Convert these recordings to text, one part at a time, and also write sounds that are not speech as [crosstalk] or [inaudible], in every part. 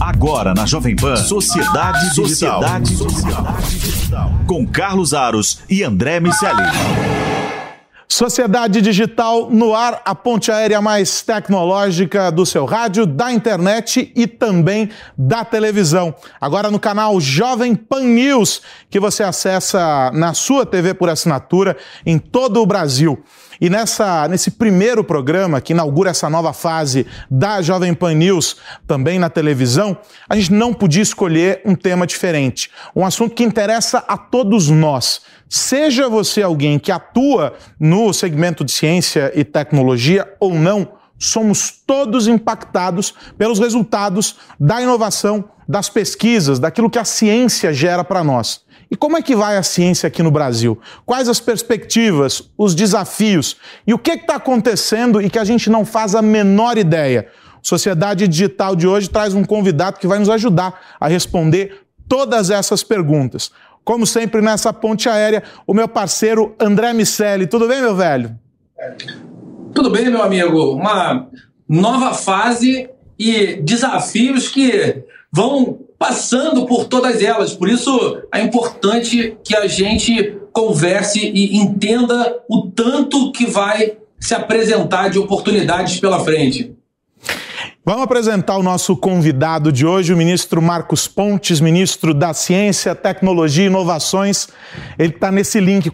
Agora na Jovem Pan, Sociedade, Sociedade Digital. Digital. Com Carlos Aros e André Miceli. Sociedade Digital no ar, a ponte aérea mais tecnológica do seu rádio, da internet e também da televisão. Agora no canal Jovem Pan News, que você acessa na sua TV por assinatura em todo o Brasil. E nessa, nesse primeiro programa que inaugura essa nova fase da Jovem Pan News, também na televisão, a gente não podia escolher um tema diferente. Um assunto que interessa a todos nós. Seja você alguém que atua no segmento de ciência e tecnologia ou não, somos todos impactados pelos resultados da inovação, das pesquisas, daquilo que a ciência gera para nós. E como é que vai a ciência aqui no Brasil? Quais as perspectivas, os desafios e o que está acontecendo e que a gente não faz a menor ideia? Sociedade Digital de hoje traz um convidado que vai nos ajudar a responder todas essas perguntas. Como sempre, nessa ponte aérea, o meu parceiro André Miceli. Tudo bem, meu velho? Tudo bem, meu amigo. Uma nova fase e desafios que vão passando por todas elas. Por isso é importante que a gente converse e entenda o tanto que vai se apresentar de oportunidades pela frente. Vamos apresentar o nosso convidado de hoje, o ministro Marcos Pontes, ministro da Ciência, Tecnologia e Inovações. Ele está nesse link,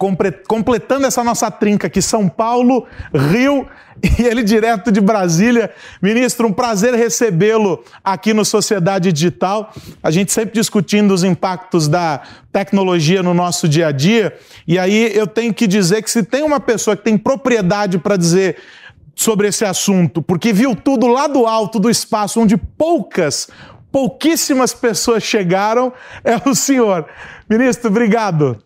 completando essa nossa trinca aqui, São Paulo, Rio [laughs] e ele direto de Brasília. Ministro, um prazer recebê-lo aqui no Sociedade Digital. A gente sempre discutindo os impactos da tecnologia no nosso dia a dia. E aí eu tenho que dizer que se tem uma pessoa que tem propriedade para dizer sobre esse assunto, porque viu tudo lá do alto do espaço, onde poucas, pouquíssimas pessoas chegaram, é o senhor. Ministro, obrigado.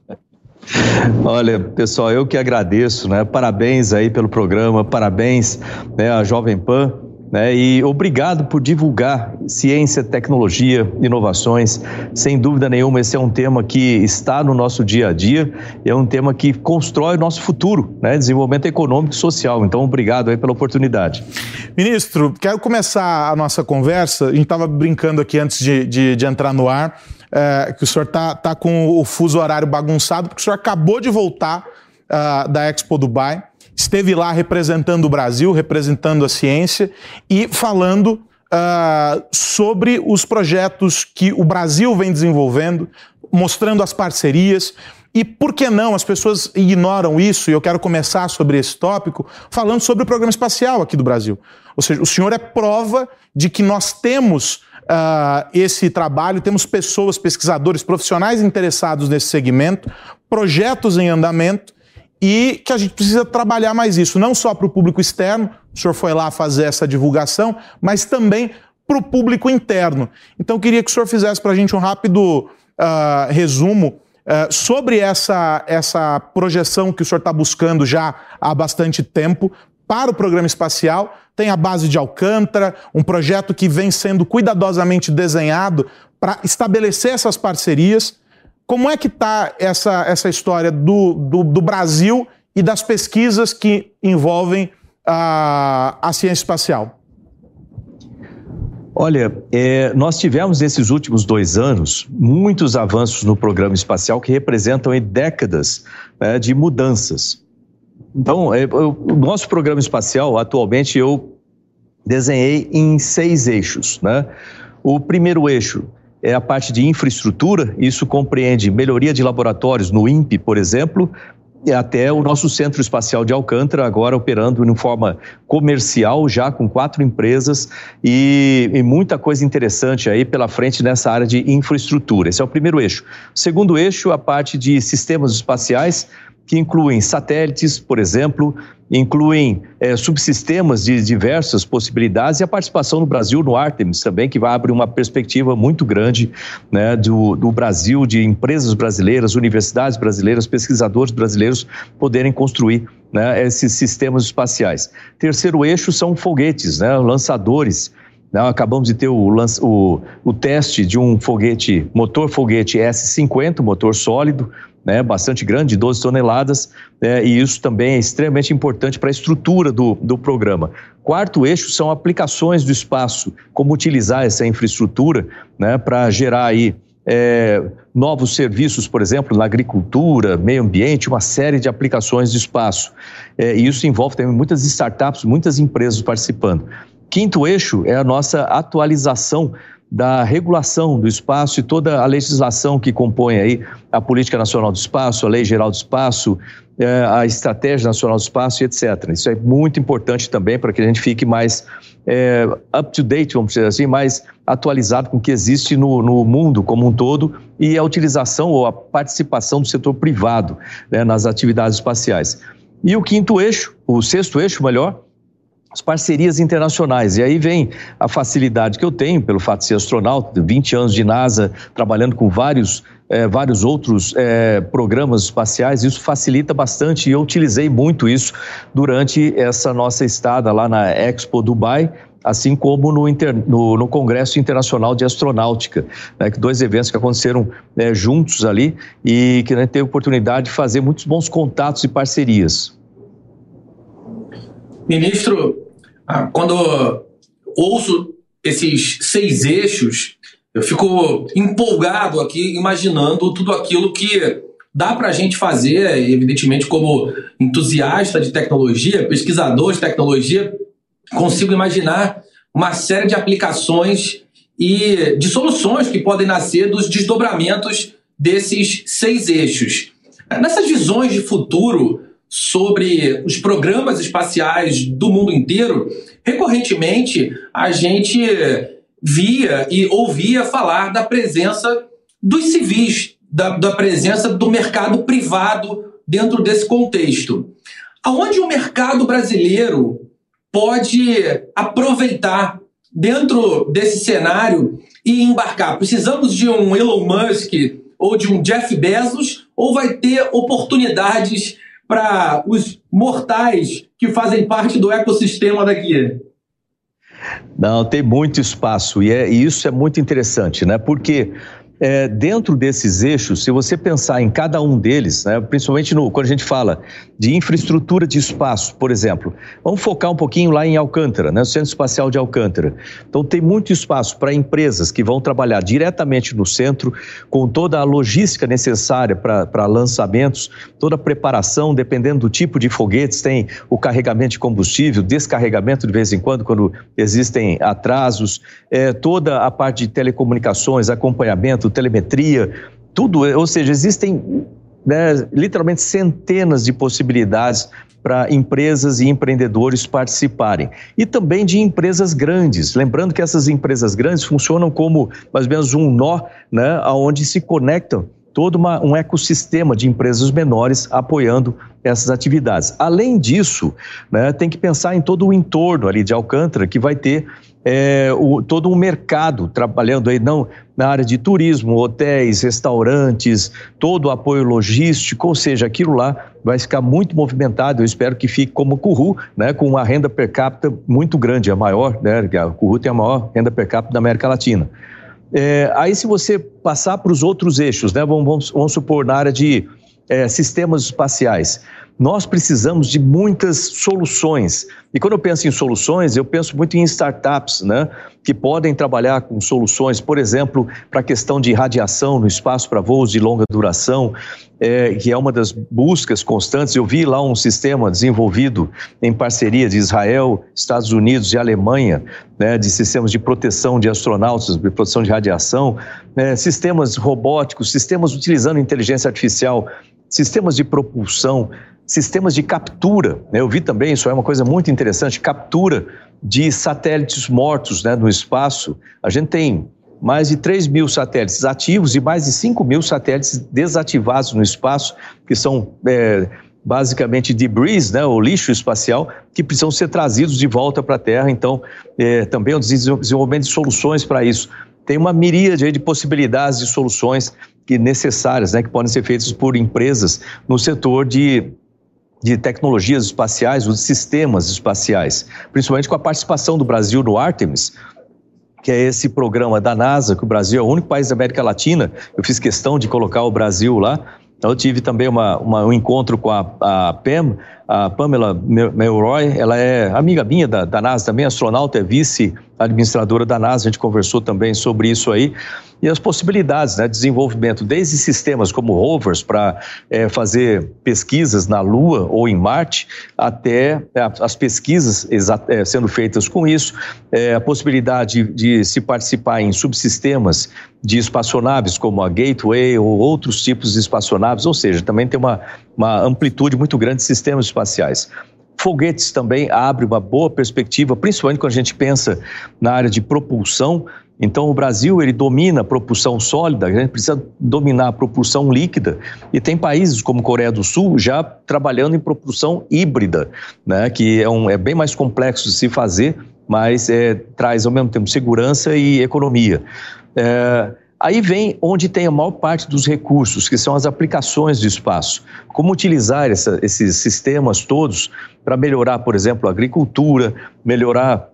Olha, pessoal, eu que agradeço, né? Parabéns aí pelo programa, parabéns né, à Jovem Pan né? E obrigado por divulgar ciência, tecnologia, inovações. Sem dúvida nenhuma, esse é um tema que está no nosso dia a dia, é um tema que constrói o nosso futuro, né? desenvolvimento econômico e social. Então, obrigado aí pela oportunidade. Ministro, quero começar a nossa conversa. A gente estava brincando aqui antes de, de, de entrar no ar, é, que o senhor está tá com o fuso horário bagunçado, porque o senhor acabou de voltar uh, da Expo Dubai esteve lá representando o Brasil, representando a ciência e falando uh, sobre os projetos que o Brasil vem desenvolvendo, mostrando as parcerias. E por que não? As pessoas ignoram isso, e eu quero começar sobre esse tópico falando sobre o programa espacial aqui do Brasil. Ou seja, o senhor é prova de que nós temos Uh, esse trabalho, temos pessoas, pesquisadores, profissionais interessados nesse segmento, projetos em andamento e que a gente precisa trabalhar mais isso, não só para o público externo, o senhor foi lá fazer essa divulgação, mas também para o público interno. Então, eu queria que o senhor fizesse para a gente um rápido uh, resumo uh, sobre essa, essa projeção que o senhor está buscando já há bastante tempo para o programa espacial. Tem a base de Alcântara, um projeto que vem sendo cuidadosamente desenhado para estabelecer essas parcerias. Como é que está essa, essa história do, do, do, Brasil e das pesquisas que envolvem a, a ciência espacial? Olha, é, nós tivemos nesses últimos dois anos muitos avanços no programa espacial que representam décadas né, de mudanças. Então, é, o nosso programa espacial, atualmente, eu desenhei em seis eixos. Né? O primeiro eixo é a parte de infraestrutura, isso compreende melhoria de laboratórios no INPE, por exemplo, e até o nosso Centro Espacial de Alcântara, agora operando de forma comercial, já com quatro empresas e, e, muita coisa interessante aí pela frente nessa área de infraestrutura. Esse é o primeiro eixo. O segundo eixo, a parte de sistemas espaciais, que incluem satélites, por exemplo, incluem é, subsistemas de diversas possibilidades e a participação do Brasil no Artemis também, que vai abrir uma perspectiva muito grande né, do, do Brasil, de empresas brasileiras, universidades brasileiras, pesquisadores brasileiros poderem construir né, esses sistemas espaciais. Terceiro eixo são foguetes, né, lançadores. Né, acabamos de ter o, o, o teste de um foguete, motor foguete S-50, motor sólido, né, bastante grande, 12 toneladas, né, e isso também é extremamente importante para a estrutura do, do programa. Quarto eixo são aplicações do espaço, como utilizar essa infraestrutura né, para gerar aí é, novos serviços, por exemplo, na agricultura, meio ambiente, uma série de aplicações de espaço. É, e isso envolve também muitas startups, muitas empresas participando. Quinto eixo é a nossa atualização da regulação do espaço e toda a legislação que compõe aí a Política Nacional do Espaço, a Lei Geral do Espaço, é, a Estratégia Nacional do Espaço e etc. Isso é muito importante também para que a gente fique mais é, up-to-date, vamos dizer assim, mais atualizado com o que existe no, no, mundo como um todo e a utilização ou a participação do setor privado né, nas atividades espaciais. E o quinto eixo, o sexto eixo, melhor, as parcerias internacionais. E aí vem a facilidade que eu tenho, pelo fato de ser astronauta, 20 anos de NASA, trabalhando com vários, é, vários outros é, programas espaciais, isso facilita bastante e eu utilizei muito isso durante essa nossa estada lá na Expo Dubai, assim como no, inter, no, no, Congresso Internacional de Astronáutica, né, dois eventos que aconteceram é, juntos ali e que a gente teve oportunidade de fazer muitos bons contatos e parcerias. Ministro, ah, quando ouço esses seis eixos, eu fico empolgado aqui, imaginando tudo aquilo que dá para a gente fazer, evidentemente, como entusiasta de tecnologia, pesquisador de tecnologia, consigo imaginar uma série de aplicações e de soluções que podem nascer dos desdobramentos desses seis eixos. Nessas visões de futuro, sobre os programas espaciais do mundo inteiro, recorrentemente a gente via e ouvia falar da presença dos civis, da, da presença do mercado privado dentro desse contexto. Aonde o mercado brasileiro pode aproveitar dentro desse cenário e embarcar? Precisamos de um Elon Musk ou de um Jeff Bezos ou vai ter oportunidades para os mortais que fazem parte do ecossistema daqui? Não, tem muito espaço e, é, e isso é muito interessante, né? Porque é, dentro desses eixos, se você pensar em cada um deles, né, principalmente no, quando a gente fala de infraestrutura de espaço, por exemplo, vamos focar um pouquinho lá em Alcântara, né, no Centro Espacial de Alcântara. Então, tem muito espaço para empresas que vão trabalhar diretamente no centro, com toda a logística necessária para lançamentos, toda a preparação, dependendo do tipo de foguetes, tem o carregamento de combustível, descarregamento de vez em quando, quando existem atrasos, é, toda a parte de telecomunicações, acompanhamento telemetria, tudo, ou seja, existem né, literalmente centenas de possibilidades para empresas e empreendedores participarem. E também de empresas grandes. Lembrando que essas empresas grandes funcionam como mais ou menos um nó, né, onde se conectam todo uma, um ecossistema de empresas menores apoiando essas atividades. Além disso, né, tem que pensar em todo o entorno ali de Alcântara, que vai ter é, o, todo um mercado trabalhando aí, não na área de turismo, hotéis, restaurantes, todo o apoio logístico, ou seja, aquilo lá vai ficar muito movimentado. Eu espero que fique como Curu, né, com uma renda per capita muito grande, a maior, né, a Curu tem a maior renda per capita da América Latina. É, aí, se você passar para os outros eixos, né, vamos, vamos, vamos supor na área de é, sistemas espaciais, nós precisamos de muitas soluções. E quando eu penso em soluções, eu penso muito em startups, né? Que podem trabalhar com soluções, por exemplo, para a questão de radiação no espaço para voos de longa duração, é, que é uma das buscas constantes. Eu vi lá um sistema desenvolvido em parceria de Israel, Estados Unidos e Alemanha, né, de sistemas de proteção de astronautas, de proteção de radiação, né, sistemas robóticos, sistemas utilizando inteligência artificial, sistemas de propulsão, sistemas de captura. Né? Eu vi também, isso é uma coisa muito interessante, captura de satélites mortos né, no espaço. A gente tem mais de 3 mil satélites ativos e mais de 5 mil satélites desativados no espaço, que são é, basicamente debris, né, o lixo espacial, que precisam ser trazidos de volta para a Terra. Então, é, também o desenvolvimento de soluções para isso. Tem uma miríade de possibilidades de soluções que necessárias, né, que podem ser feitas por empresas no setor de de tecnologias espaciais, os sistemas espaciais, principalmente com a participação do Brasil no Artemis, que é esse programa da NASA, que o Brasil é o único país da América Latina, eu fiz questão de colocar o Brasil lá. Eu tive também uma, uma, um encontro com a, a PEM, a Pamela Melroy, ela é amiga minha da, da NASA também, astronauta, é vice-administradora da NASA, a gente conversou também sobre isso aí. E as possibilidades né, de desenvolvimento, desde sistemas como rovers para é, fazer pesquisas na Lua ou em Marte, até é, as pesquisas é, sendo feitas com isso, é, a possibilidade de, de se participar em subsistemas de espaçonaves, como a Gateway ou outros tipos de espaçonaves, ou seja, também tem uma, uma amplitude muito grande de sistemas espaciais. Foguetes também abre uma boa perspectiva, principalmente quando a gente pensa na área de propulsão, então, o Brasil ele domina a propulsão sólida, a gente precisa dominar a propulsão líquida. E tem países como Coreia do Sul já trabalhando em propulsão híbrida, né, que é, um, é bem mais complexo de se fazer, mas é, traz ao mesmo tempo segurança e economia. É, Aí vem onde tem a maior parte dos recursos, que são as aplicações do espaço. Como utilizar essa, esses sistemas todos para melhorar, por exemplo, a agricultura, melhorar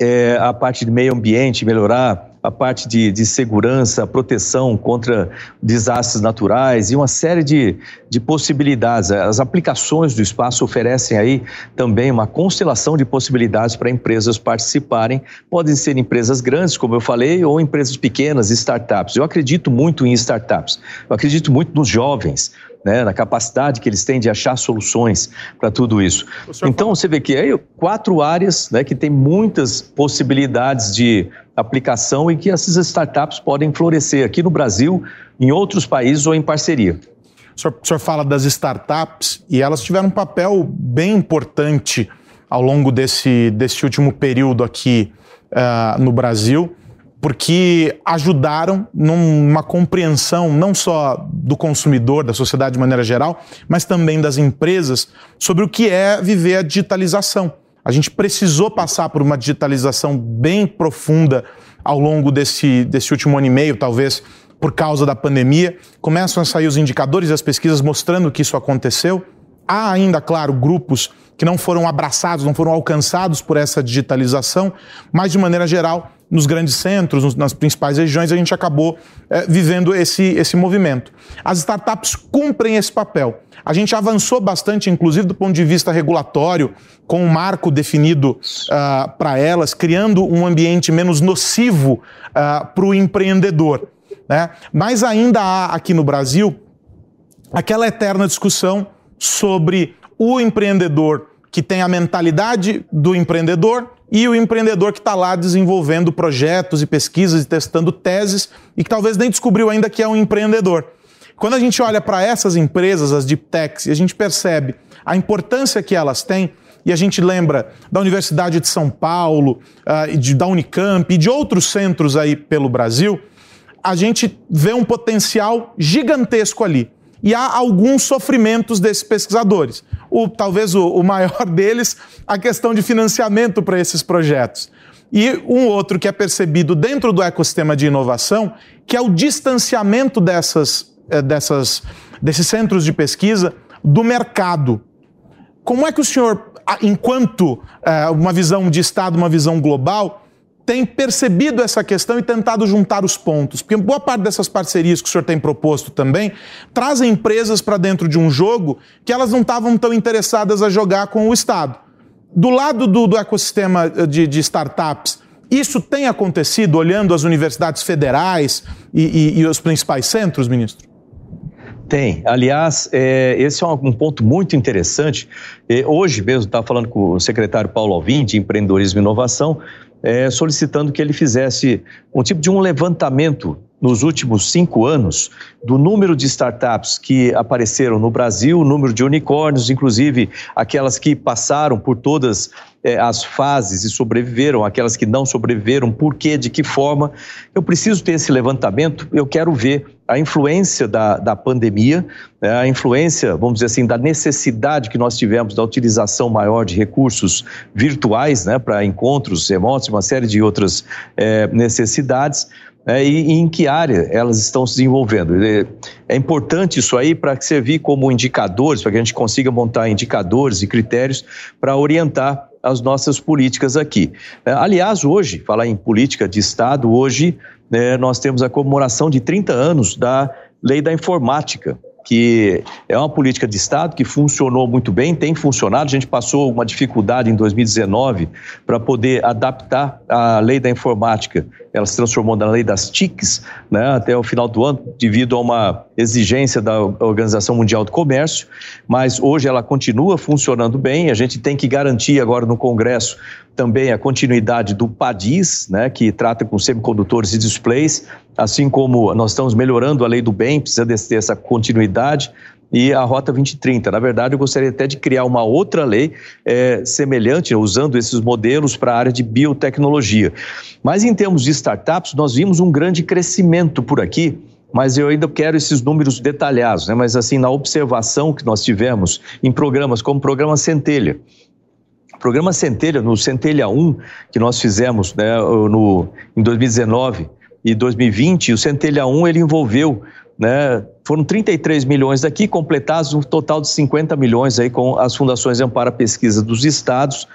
é, a parte de meio ambiente, melhorar a parte de, de segurança, proteção contra desastres naturais e uma série de, de possibilidades. As aplicações do espaço oferecem aí também uma constelação de possibilidades para empresas participarem. Podem ser empresas grandes, como eu falei, ou empresas pequenas, startups. Eu acredito muito em startups. Eu acredito muito nos jovens né, na capacidade que eles têm de achar soluções para tudo isso. Então, você vê que aí quatro áreas né, que tem muitas possibilidades de aplicação e que essas startups podem florescer aqui no Brasil, em outros países ou em parceria. O senhor, o senhor fala das startups e elas tiveram um papel bem importante ao longo desse, desse último período aqui uh, no Brasil porque ajudaram numa compreensão não só do consumidor, da sociedade de maneira geral, mas também das empresas sobre o que é viver a digitalização. A gente precisou passar por uma digitalização bem profunda ao longo desse, desse último ano e meio, talvez por causa da pandemia. Começam a sair os indicadores e as pesquisas mostrando que isso aconteceu. Há ainda, claro, grupos que não foram abraçados, não foram alcançados por essa digitalização, mas de maneira geral, nos grandes centros, nas principais regiões, a gente acabou é, vivendo esse, esse movimento. As startups cumprem esse papel. A gente avançou bastante, inclusive do ponto de vista regulatório, com um marco definido uh, para elas, criando um ambiente menos nocivo uh, ah, para o empreendedor. Né? Mas ainda há aqui no Brasil aquela eterna discussão sobre o empreendedor que tem a mentalidade do empreendedor e o empreendedor que está lá desenvolvendo projetos e pesquisas e testando teses e que talvez nem descobriu ainda que é um empreendedor. Quando a gente olha para essas empresas, as deep techs, e a gente percebe a importância que elas têm, e a gente lembra da Universidade de São Paulo, de, da Unicamp e de outros centros aí pelo Brasil, a gente vê um potencial gigantesco ali. E há alguns sofrimentos desses pesquisadores. O, talvez o, o maior [laughs] deles, a questão de financiamento para esses projetos. E um outro que é percebido dentro do ecossistema de inovação, que é o distanciamento dessas, eh, dessas, desses centros de pesquisa do mercado. Como é que o senhor, enquanto é, uma visão de Estado, uma visão global, tem percebido essa questão e tentado juntar os pontos. Porque boa parte dessas parcerias que o senhor tem proposto também trazem empresas para dentro de um jogo que elas não estavam tão interessadas a jogar com o Estado. Do lado do, do ecossistema eh, de, de, startups, isso tem acontecido olhando as universidades federais e, e, e os principais centros, ministro? Tem. Aliás, é, esse é um ponto muito interessante. É, hoje mesmo, estava falando com o secretário Paulo Alvim, de Empreendedorismo e Inovação, é, solicitando que ele fizesse um tipo de um levantamento nos últimos cinco anos do número de startups que apareceram no Brasil, o número de unicórnios, inclusive aquelas que passaram por todas é, as fases e sobreviveram, aquelas que não sobreviveram, por quê, de que forma. Eu preciso ter esse levantamento, eu quero ver a influência da, da pandemia, né, a influência, vamos dizer assim, da necessidade que nós tivemos da utilização maior de recursos virtuais né, para encontros remotos, uma série de outras é, necessidades. É, e, e, em que área elas estão se desenvolvendo. É, importante isso aí para servir como indicadores, para que a gente consiga montar indicadores e critérios para orientar as nossas políticas aqui. É, aliás, hoje, falar em política de Estado, hoje né, nós temos a comemoração de 30 anos da Lei da Informática, que é uma política de Estado que funcionou muito bem, tem funcionado. A gente passou uma dificuldade em 2019 para poder adaptar a lei da informática. Ela se transformou na lei das TICs né, até o final do ano, devido a uma exigência da Organização Mundial do Comércio, mas hoje ela continua funcionando bem. A gente tem que garantir agora no Congresso também a continuidade do PADIS, né, que trata com semicondutores e displays, assim como nós estamos melhorando a lei do bem, precisa ter essa continuidade e a Rota 2030. Na verdade, eu gostaria até de criar uma outra lei é, semelhante, usando esses modelos para a área de biotecnologia. Mas em termos de startups, nós vimos um grande crescimento por aqui. Mas eu ainda quero esses números detalhados, né? Mas assim, na observação que nós tivemos em programas como o programa Centelha, o programa Centelha, no Centelha 1, que nós fizemos né, no, em 2019, e 2020, o Centelha 1 ele envolveu, né, foram 33 milhões daqui, completados um total de 50 milhões aí com as fundações de amparo à pesquisa dos estados.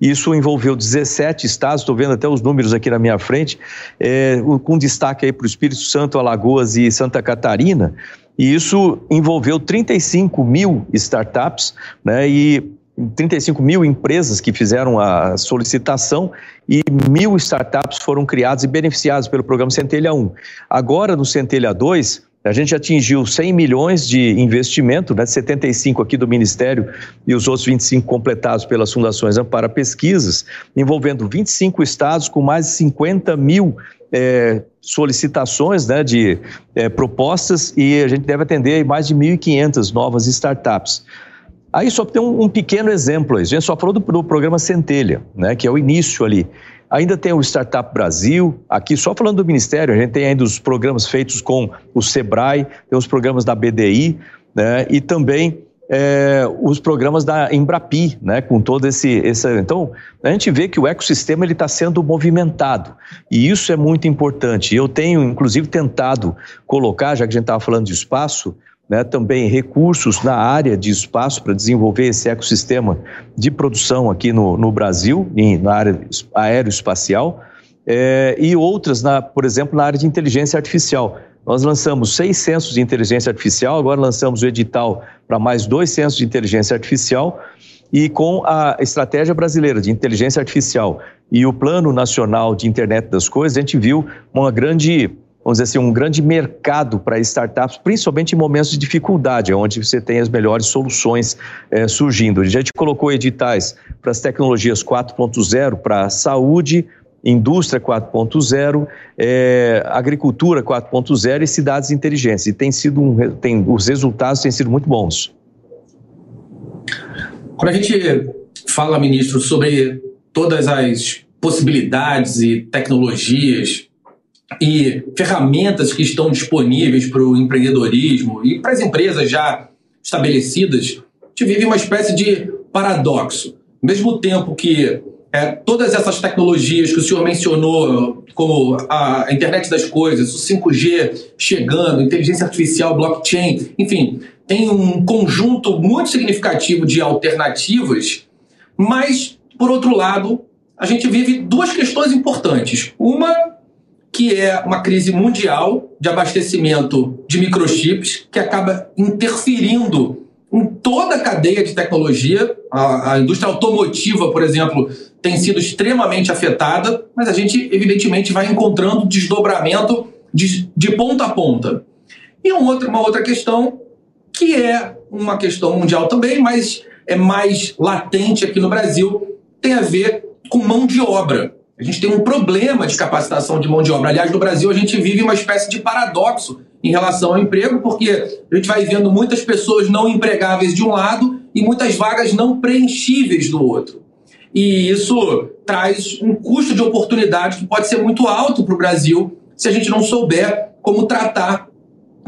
Isso envolveu 17 estados, estou vendo até os números aqui na minha frente, é, com destaque aí para o Espírito Santo, Alagoas e Santa Catarina. E isso envolveu 35 mil startups, né, e 35 mil empresas que fizeram a solicitação e mil startups foram criadas e beneficiadas pelo programa Centelha 1. Agora, no Centelha 2, a gente atingiu 100 milhões de investimento, né, 75 aqui do Ministério e os outros 25 completados pelas fundações para pesquisas, envolvendo 25 estados com mais de 50 mil é, solicitações né, de é, propostas e a gente deve atender mais de 1.500 novas startups. Aí só tem um, um, pequeno exemplo, a gente só falou do, do, programa Centelha, né, que é o início ali. Ainda tem o Startup Brasil, aqui só falando do Ministério, a gente tem ainda os programas feitos com o SEBRAE, tem os programas da BDI, né, e também é, os programas da Embrapi, né, com todo esse, esse... Então, a gente vê que o ecossistema está sendo movimentado, e isso é muito importante. Eu tenho, inclusive, tentado colocar, já que a gente estava falando de espaço, né, também recursos na área de espaço para desenvolver esse ecossistema de produção aqui no, no Brasil, em, na área aeroespacial, é, e outras, na, por exemplo, na área de inteligência artificial. Nós lançamos seis centros de inteligência artificial, agora lançamos o edital para mais dois centros de inteligência artificial, e com a estratégia brasileira de inteligência artificial e o Plano Nacional de Internet das Coisas, a gente viu uma grande vamos dizer assim, um grande mercado para startups, principalmente em momentos de dificuldade, onde você tem as melhores soluções é, surgindo. A gente colocou editais para as tecnologias 4.0, para saúde, indústria 4.0, é, agricultura 4.0 e cidades inteligentes. E tem sido um, tem, os resultados têm sido muito bons. Quando a gente fala, ministro, sobre todas as possibilidades e tecnologias e ferramentas que estão disponíveis para o empreendedorismo e para as empresas já estabelecidas, a gente vive uma espécie de paradoxo. Ao mesmo tempo que é, todas essas tecnologias que o senhor mencionou, como a internet das coisas, o 5G chegando, inteligência artificial, blockchain, enfim, tem um conjunto muito significativo de alternativas, mas, por outro lado, a gente vive duas questões importantes. Uma que é uma crise mundial de abastecimento de microchips, que acaba interferindo em toda a cadeia de tecnologia. A, a, indústria automotiva, por exemplo, tem sido extremamente afetada, mas a gente, evidentemente, vai encontrando desdobramento de, de ponta a ponta. E um outro, uma outra questão, que é uma questão mundial também, mas é mais latente aqui no Brasil, tem a ver com mão de obra. A gente tem um problema de capacitação de mão de obra. Aliás, no Brasil, a gente vive uma espécie de paradoxo em relação ao emprego, porque a gente vai vendo muitas pessoas não empregáveis de um lado e muitas vagas não preenchíveis do outro. E isso traz um custo de oportunidade que pode ser muito alto para o Brasil se a gente não souber como tratar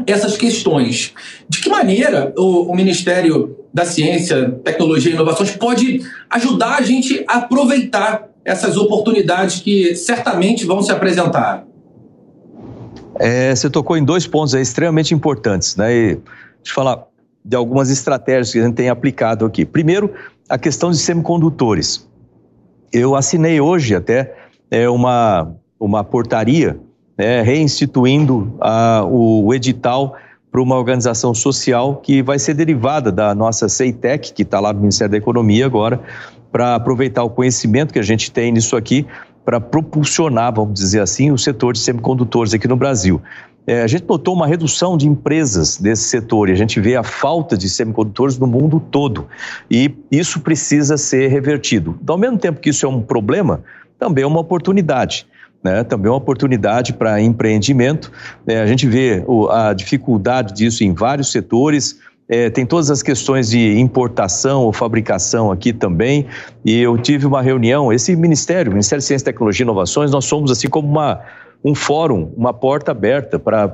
essas questões. De que maneira o, o, Ministério da Ciência, Tecnologia e Inovações pode ajudar a gente a aproveitar essas oportunidades que certamente vão se apresentar? É, você tocou em dois pontos extremamente importantes, né? E, deixa eu falar de algumas estratégias que a gente tem aplicado aqui. Primeiro, a questão de semicondutores. Eu assinei hoje até é, uma, uma portaria né, reinstituindo a, o, o edital para uma organização social que vai ser derivada da nossa CEITEC, que está lá no Ministério da Economia agora, para aproveitar o conhecimento que a gente tem nisso aqui para propulsionar, vamos dizer assim, o setor de semicondutores aqui no Brasil. É, a gente notou uma redução de empresas desse setor e a gente vê a falta de semicondutores no mundo todo. E isso precisa ser revertido. Ao mesmo tempo que isso é um problema, também é uma oportunidade. Né, também é uma oportunidade para empreendimento. É, a gente vê o, a dificuldade disso em vários setores. É, tem todas as questões de importação ou fabricação aqui também. E eu tive uma reunião, esse ministério, Ministério de Ciência, Tecnologia e Inovações, nós somos assim como uma, um fórum, uma porta aberta para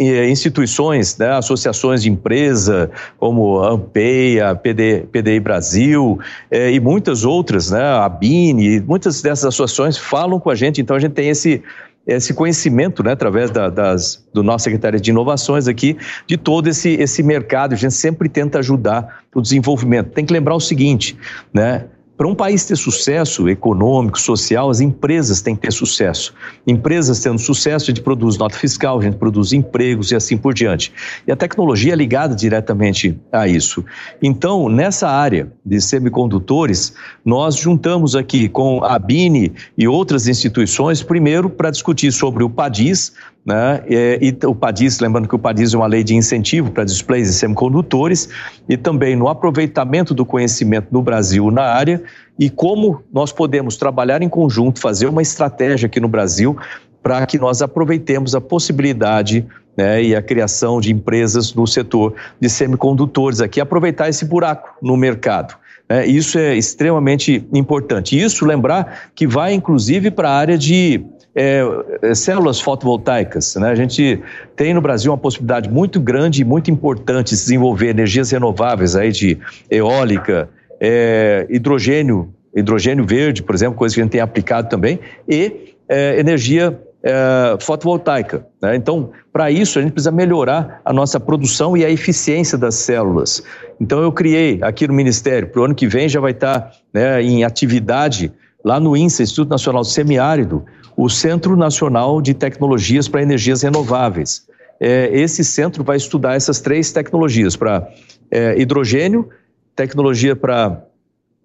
é, instituições, né, associações de empresa, como a Ampeia, PD, PDI Brasil é, e muitas outras, né, a BINE, muitas dessas associações falam com a gente, então a gente tem esse, esse conhecimento, né, através da, das, do nosso secretário de inovações aqui, de todo esse, esse mercado, a gente sempre tenta ajudar o desenvolvimento. Tem que lembrar o seguinte, né, para um país ter sucesso econômico, social, as empresas têm que ter sucesso. Empresas tendo sucesso, a gente produz nota fiscal, a gente produz empregos e assim por diante. E a tecnologia é ligada diretamente a isso. Então, nessa área de semicondutores, nós juntamos aqui com a BINE e outras instituições, primeiro para discutir sobre o PADIS, né? E, e, o PADIS, lembrando que o PADIS é uma lei de incentivo para displays e semicondutores, e também no aproveitamento do conhecimento no Brasil na área e como nós podemos trabalhar em conjunto, fazer uma estratégia aqui no Brasil para que nós aproveitemos a possibilidade né, e a criação de empresas no setor de semicondutores aqui, aproveitar esse buraco no mercado. É, isso é extremamente importante. Isso lembrar que vai inclusive para a área de é, é, células fotovoltaicas. Né? A gente tem no Brasil uma possibilidade muito grande e muito importante de desenvolver energias renováveis aí de eólica, é, hidrogênio, hidrogênio verde, por exemplo, coisa que a gente tem aplicado também, e é, energia é, fotovoltaica. Né? Então, para isso, a gente precisa melhorar a nossa produção e a eficiência das células. Então, eu criei aqui no Ministério, para o ano que vem já vai estar né, em atividade lá no INSA, Instituto Nacional Semiárido, o Centro Nacional de Tecnologias para Energias Renováveis. É, esse centro vai estudar essas três tecnologias para é, hidrogênio, tecnologia para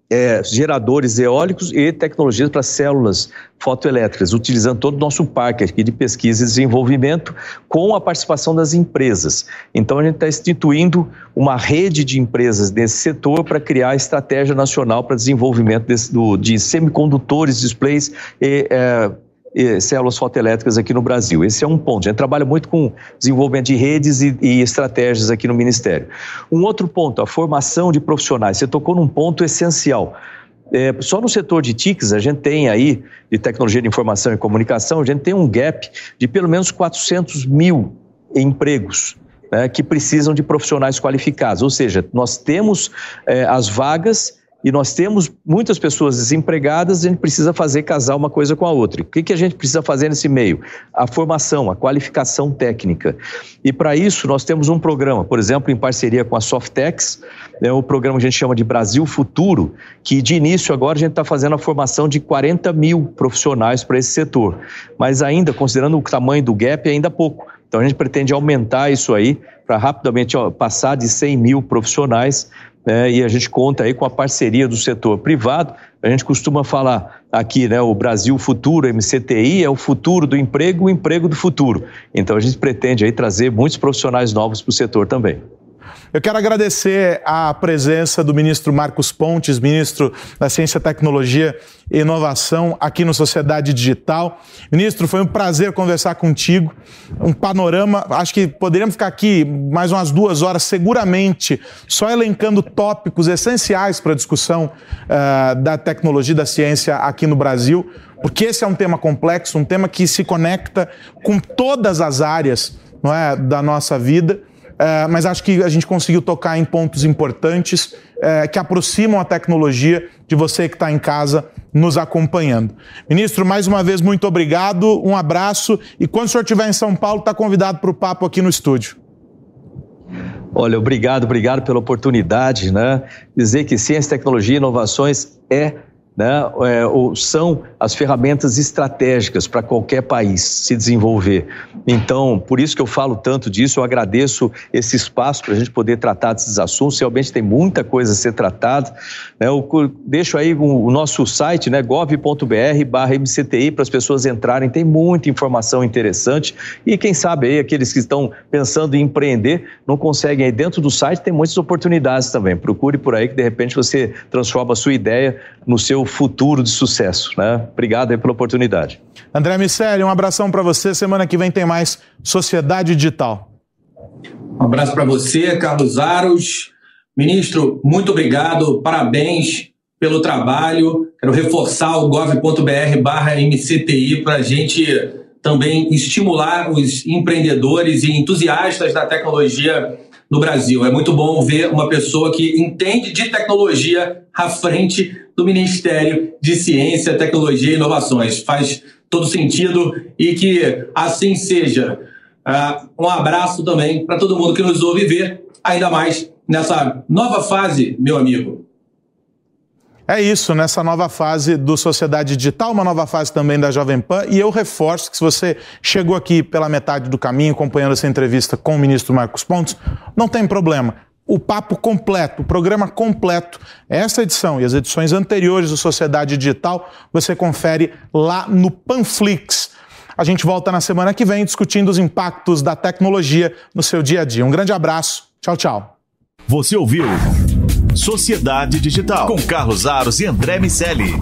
é, geradores eólicos e tecnologias para células fotoelétricas, utilizando todo o nosso parque aqui de pesquisa e desenvolvimento com a participação das empresas. Então, a gente está instituindo uma rede de empresas nesse setor para criar a estratégia nacional para desenvolvimento desse, do, de semicondutores, displays e é, células fotoelétricas aqui no Brasil. Esse é um ponto. A gente trabalha muito com desenvolvimento de redes e, e, estratégias aqui no Ministério. Um outro ponto, a formação de profissionais. Você tocou num ponto essencial. É, só no setor de TICs, a gente tem aí, de tecnologia de informação e comunicação, a gente tem um gap de pelo menos 400 mil empregos. Né, que precisam de profissionais qualificados, ou seja, nós temos é, as vagas e nós temos muitas pessoas desempregadas, a gente precisa fazer casar uma coisa com a outra. O que, que a gente precisa fazer nesse meio? A formação, a qualificação técnica. E para isso, nós temos um programa, por exemplo, em parceria com a Softex, é o programa que a gente chama de Brasil Futuro, que de início agora a gente está fazendo a formação de 40 mil profissionais para esse setor. Mas ainda, considerando o tamanho do gap, é ainda pouco. Então a gente pretende aumentar isso aí para rapidamente ó, passar de 100 mil profissionais né, e a gente conta aí com a parceria do setor privado. A gente costuma falar aqui, né, o Brasil Futuro, MCTI, é o futuro do emprego, o emprego do futuro. Então a gente pretende aí trazer muitos profissionais novos para o setor também. Eu quero agradecer a presença do ministro Marcos Pontes, ministro da Ciência, Tecnologia e Inovação, aqui no Sociedade Digital. Ministro, foi um prazer conversar contigo. Um panorama, acho que poderíamos ficar aqui mais umas duas horas, seguramente, só elencando tópicos essenciais para a discussão uh, da tecnologia e da ciência aqui no Brasil, porque esse é um tema complexo, um tema que se conecta com todas as áreas não é, da nossa vida. É, mas acho que a gente conseguiu tocar em pontos importantes é, que aproximam a tecnologia de você que está em casa nos acompanhando. Ministro, mais uma vez, muito obrigado, um abraço e quando o senhor estiver em São Paulo, está convidado para o papo aqui no estúdio. Olha, obrigado, obrigado pela oportunidade, né? Dizer que ciência, tecnologia e inovações é né, é, são as ferramentas estratégicas para qualquer país se desenvolver. Então, por isso que eu falo tanto disso, eu agradeço esse espaço para a gente poder tratar desses assuntos. Realmente tem muita coisa a ser tratada. Né, eu deixo aí o, o nosso site, né, gov.br/mcti, para as pessoas entrarem. Tem muita informação interessante e quem sabe aí aqueles que estão pensando em empreender não conseguem aí dentro do site tem muitas oportunidades também. Procure por aí que de repente você transforma a sua ideia no seu futuro de sucesso. Né? Obrigado aí pela oportunidade. André Miceli, um abração para você. Semana que vem tem mais Sociedade Digital. Um abraço para você, Carlos Aros. Ministro, muito obrigado, parabéns pelo trabalho. Quero reforçar o gov.br barra MCTI para a gente também estimular os empreendedores e entusiastas da tecnologia no Brasil. É muito bom ver uma pessoa que entende de tecnologia à frente do Ministério de Ciência, Tecnologia e Inovações. Faz todo sentido e que assim seja. Uh, um abraço também para todo mundo que nos ouve ver, ainda mais nessa nova fase, meu amigo. É isso, nessa nova fase do Sociedade Digital, uma nova fase também da Jovem Pan. E eu reforço que se você chegou aqui pela metade do caminho, acompanhando essa entrevista com o ministro Marcos Pontes, não tem problema o papo completo, o programa completo, essa edição e as edições anteriores do Sociedade Digital, você confere lá no Panflix. A gente volta na semana que vem discutindo os impactos da tecnologia no seu dia a dia. Um grande abraço. Tchau, tchau. Você ouviu Sociedade Digital com Carlos Aros e André Miceli.